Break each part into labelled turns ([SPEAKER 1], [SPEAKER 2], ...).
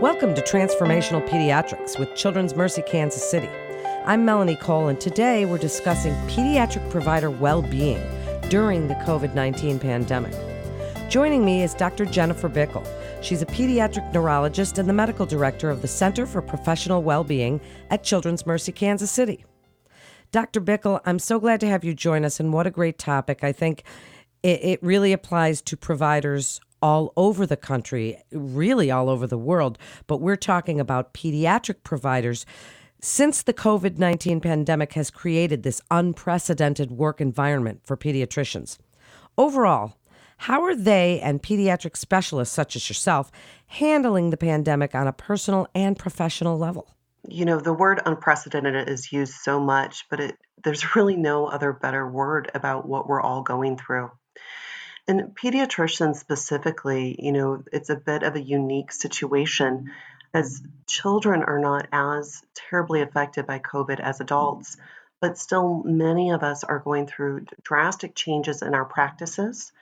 [SPEAKER 1] Welcome to Transformational Pediatrics with Children's Mercy Kansas City. I'm Melanie Cole, and today we're discussing pediatric provider well being during the COVID 19 pandemic. Joining me is Dr. Jennifer Bickel. She's a pediatric neurologist and the medical director of the Center for Professional Well-Being at Children's Mercy Kansas City. Dr. Bickel, I'm so glad to have you join us, and what a great topic. I think it, it really applies to providers all over the country, really all over the world, but we're talking about pediatric providers. Since the COVID 19 pandemic has created this unprecedented work environment for pediatricians, overall, how are they and pediatric specialists such as yourself handling the pandemic on a personal and professional level?
[SPEAKER 2] You know, the word unprecedented is used so much, but it, there's really no other better word about what we're all going through. And pediatricians specifically, you know, it's a bit of a unique situation as children are not as terribly affected by COVID as adults, but still many of us are going through drastic changes in our practices.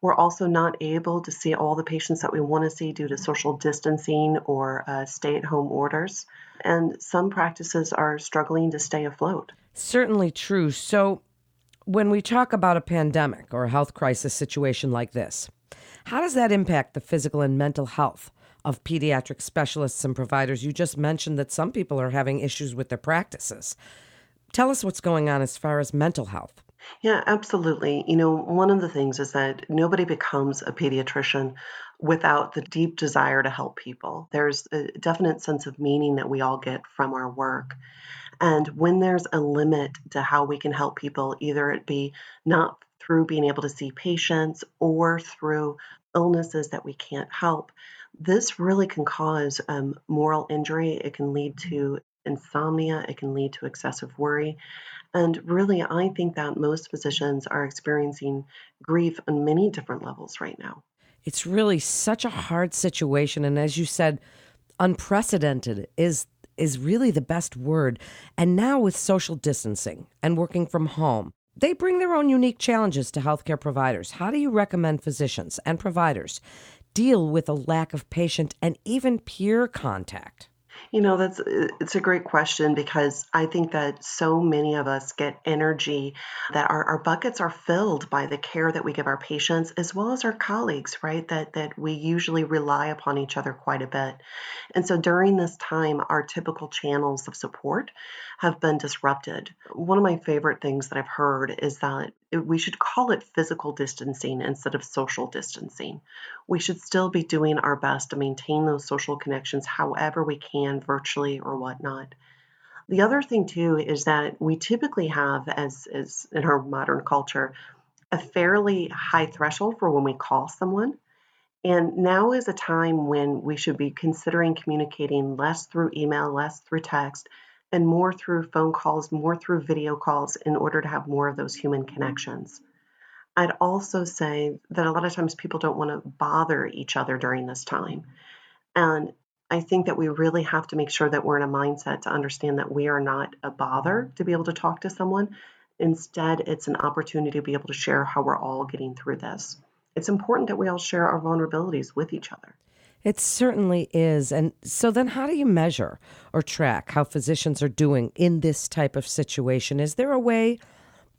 [SPEAKER 2] We're also not able to see all the patients that we want to see due to social distancing or uh, stay at home orders. And some practices are struggling to stay afloat.
[SPEAKER 1] Certainly true. So, when we talk about a pandemic or a health crisis situation like this, how does that impact the physical and mental health of pediatric specialists and providers? You just mentioned that some people are having issues with their practices. Tell us what's going on as far as mental health.
[SPEAKER 2] Yeah, absolutely. You know, one of the things is that nobody becomes a pediatrician without the deep desire to help people. There's a definite sense of meaning that we all get from our work. And when there's a limit to how we can help people, either it be not through being able to see patients or through illnesses that we can't help, this really can cause um, moral injury. It can lead to insomnia, it can lead to excessive worry. And really, I think that most physicians are experiencing grief on many different levels right now.
[SPEAKER 1] It's really such a hard situation. And as you said, unprecedented is is really the best word. And now with social distancing and working from home, they bring their own unique challenges to healthcare providers. How do you recommend physicians and providers deal with a lack of patient and even peer contact?
[SPEAKER 2] You know, that's uh, it's a great question because I think that so many of us get energy that our, our buckets are filled by the care that we give our patients as well as our colleagues, right? That that we usually rely upon each other quite a bit. And so during this time, our typical channels of support have been disrupted. One of my favorite things that I've heard is that we should call it physical distancing instead of social distancing. We should still be doing our best to maintain those social connections however we can, virtually or whatnot. The other thing too is that we typically have, as, as in our modern culture, a fairly high threshold for when we call someone. And now is a time when we should be considering communicating less through email, less through text, and more through phone calls, more through video calls in order to have more of those human connections. I'd also say that a lot of times people don't want to bother each other during this time. And I think that we really have to make sure that we're in a mindset to understand that we are not a bother to be able to talk to someone. Instead, it's an opportunity to be able to share how we're all getting through this. It's important that we all share our vulnerabilities with each other.
[SPEAKER 1] It certainly is. And so then how do you measure or track how physicians are doing in this type of situation? Is there a way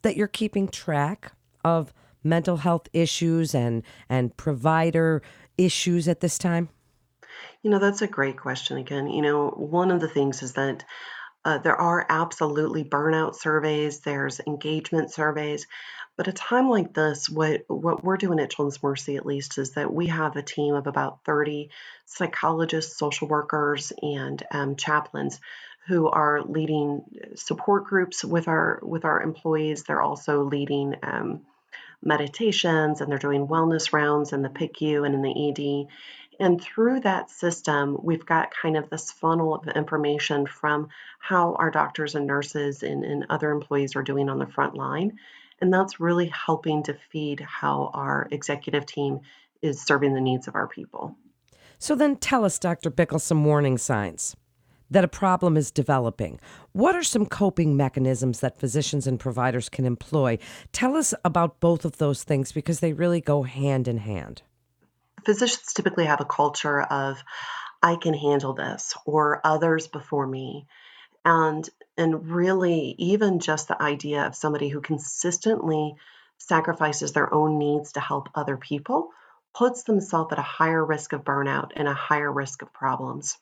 [SPEAKER 1] that you're keeping track of mental health issues and and provider issues at this time?
[SPEAKER 2] You know, that's a great question again. You know, one of the things is that uh, there are absolutely burnout surveys, there's engagement surveys, but a time like this, what what we're doing at Children's Mercy at least is that we have a team of about 30 psychologists, social workers, and um, chaplains who are leading support groups with our with our employees. They're also leading um, meditations and they're doing wellness rounds in the PICU and in the ED. And through that system, we've got kind of this funnel of information from how our doctors and nurses and, and other employees are doing on the front line. And that's really helping to feed how our executive team is serving the needs of our people.
[SPEAKER 1] So then tell us, Dr. Bickel, some warning signs that a problem is developing. What are some coping mechanisms that physicians and providers can employ? Tell us about both of those things because they really go hand in hand.
[SPEAKER 2] Physicians typically have a culture of I can handle this or others before me. And and really even just the idea of somebody who consistently sacrifices their own needs to help other people puts themselves at a higher risk of burnout and a higher risk of problems.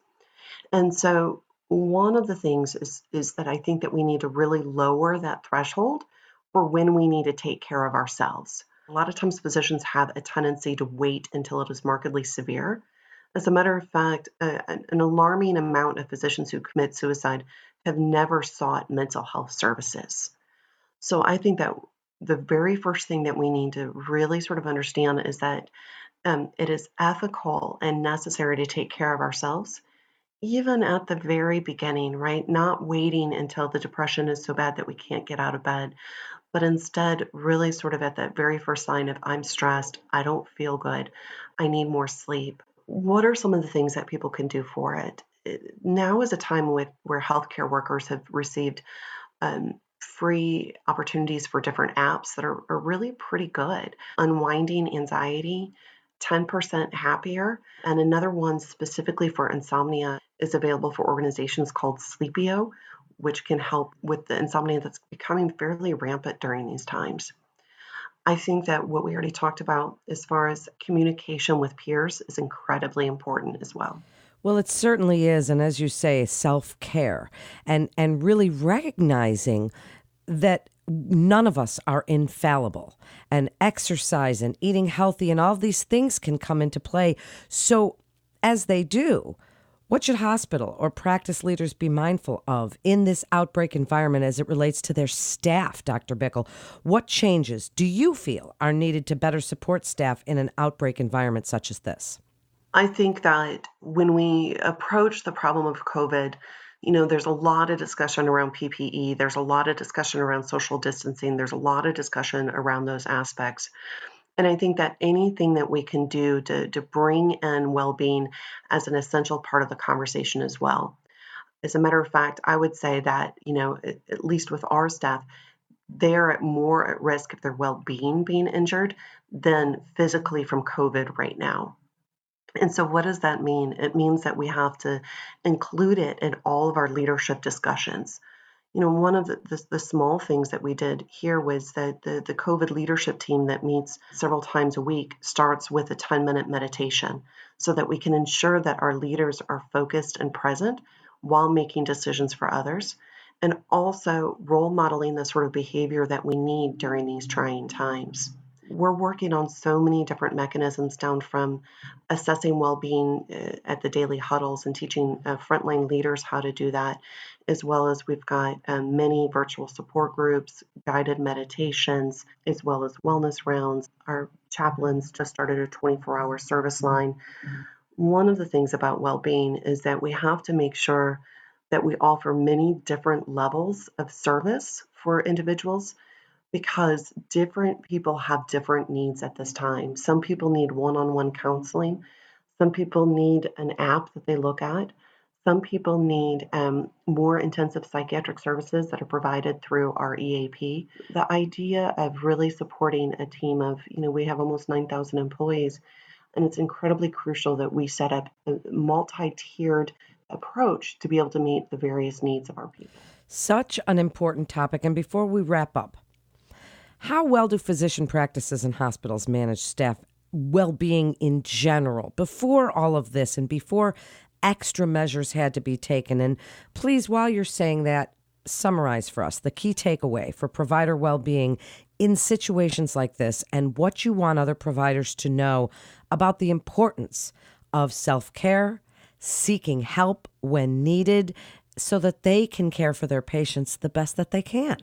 [SPEAKER 2] And so one of the things is is that I think that we need to really lower that threshold for when we need to take care of ourselves. A lot of times physicians have a tendency to wait until it is markedly severe. As a matter of fact, uh, an alarming amount of physicians who commit suicide have never sought mental health services. So I think that the very first thing that we need to really sort of understand is that um, it is ethical and necessary to take care of ourselves, even at the very beginning, right? Not waiting until the depression is so bad that we can't get out of bed, but instead, really sort of at that very first sign of I'm stressed, I don't feel good, I need more sleep. What are some of the things that people can do for it? Now is a time with, where healthcare workers have received um, free opportunities for different apps that are, are really pretty good. Unwinding anxiety, 10% happier. And another one specifically for insomnia is available for organizations called Sleepio, which can help with the insomnia that's becoming fairly rampant during these times. I think that what we already talked about as far as communication with peers is incredibly important as well.
[SPEAKER 1] Well, it certainly is, and as you say, self care and and really recognizing that none of us are infallible and exercise and eating healthy and all these things can come into play so as they do what should hospital or practice leaders be mindful of in this outbreak environment as it relates to their staff, Dr. Bickel? What changes do you feel are needed to better support staff in an outbreak environment such as this?
[SPEAKER 2] I think that when we approach the problem of COVID, you know, there's a lot of discussion around PPE, there's a lot of discussion around social distancing, there's a lot of discussion around those aspects. And I think that anything that we can do to, to bring in well being as an essential part of the conversation as well. As a matter of fact, I would say that, you know, at, at least with our staff, they're at more at risk of their well being being injured than physically from COVID right now. And so, what does that mean? It means that we have to include it in all of our leadership discussions. You know, one of the, the, the, small things that we did here was that the, the COVID leadership team that meets several times a week starts with a 10 minute meditation so that we can ensure that our leaders are focused and present while making decisions for others and also role modeling the sort of behavior that we need during these trying times we're working on so many different mechanisms down from assessing well-being uh, at the daily huddles and teaching uh, frontline leaders how to do that as well as we've got um, many virtual support groups guided meditations as well as wellness rounds. Our chaplains just started a 24-hour service line. One of the things about well-being is that we have to make sure that we offer many different levels of service for individuals because different people have different needs at this time. Some people need one on one counseling, some people need an app that they look at. Some people need um, more intensive psychiatric services that are provided through our EAP. The idea of really supporting a team of, you know, we have almost 9,000 employees, and it's incredibly crucial that we set up a multi tiered approach to be able to meet the various needs of our people.
[SPEAKER 1] Such an important topic. And before we wrap up, how well do physician practices and hospitals manage staff well being in general before all of this and before extra measures had to be taken? And please, while you're saying that, summarize for us the key takeaway for provider well being in situations like this and what you want other providers to know about the importance of self care, seeking help when needed, so that they can care for their patients the best that they can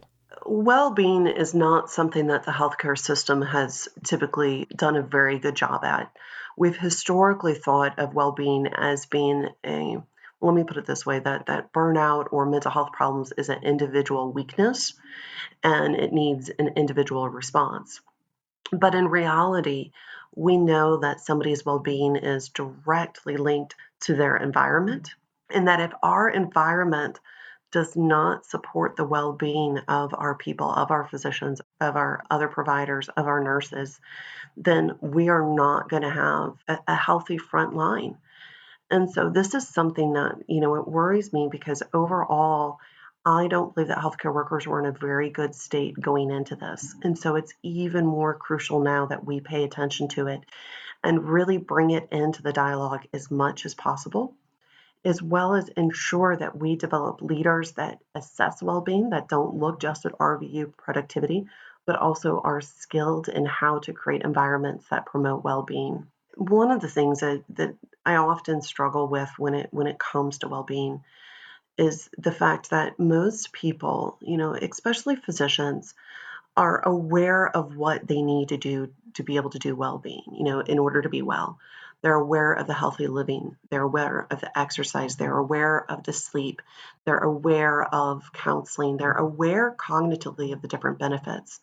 [SPEAKER 2] well being is not something that the healthcare system has typically done a very good job at. We've historically thought of well being as being a let me put it this way that, that burnout or mental health problems is an individual weakness and it needs an individual response. But in reality, we know that somebody's well being is directly linked to their environment, and that if our environment does not support the well being of our people, of our physicians, of our other providers, of our nurses, then we are not going to have a, a, healthy front line. And so this is something that, you know, it worries me because overall, I don't believe that healthcare workers were in a very good state going into this. Mm-hmm. And so it's even more crucial now that we pay attention to it and really bring it into the dialogue as much as possible, as well as ensure that we develop leaders that assess well being, that don't look just at RVU productivity, but also are skilled in how to create environments that promote well being. One of the things that, that I often struggle with when it when it comes to well being is the fact that most people, you know, especially physicians, are aware of what they need to do to be able to do well-being, you know, in order to be well. They're aware of the healthy living, they're aware of the exercise, they're aware of the sleep, they're aware of counseling, they're aware cognitively of the different benefits.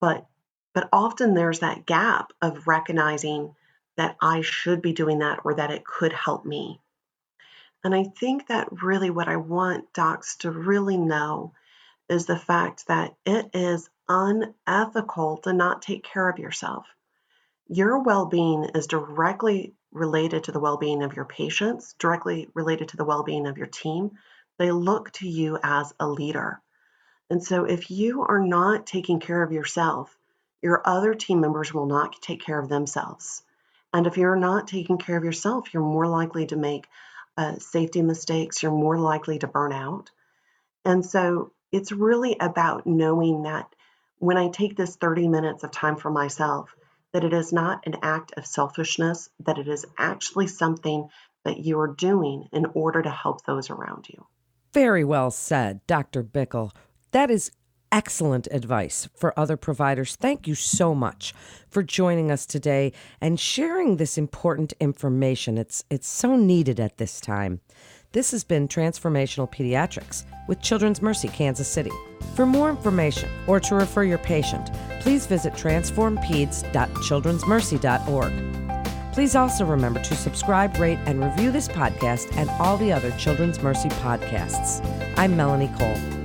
[SPEAKER 2] But but often there's that gap of recognizing that I should be doing that or that it could help me. And I think that really what I want docs to really know is the fact that it is unethical to not take care of yourself. Your well being is directly related to the well being of your patients, directly related to the well being of your team. They look to you as a leader. And so if you are not taking care of yourself, your other team members will not take care of themselves. And if you're not taking care of yourself, you're more likely to make uh, safety mistakes, you're more likely to burn out. And so it's really about knowing that when I take this 30 minutes of time for myself, that it is not an act of selfishness, that it is actually something that you are doing in order to help those around you.
[SPEAKER 1] Very well said, Dr. Bickel. That is excellent advice for other providers. Thank you so much for joining us today and sharing this important information. It's it's so needed at this time. This has been Transformational Pediatrics with Children's Mercy Kansas City. For more information or to refer your patient, please visit transformpeds.childrensmercy.org. Please also remember to subscribe, rate, and review this podcast and all the other Children's Mercy podcasts. I'm Melanie Cole.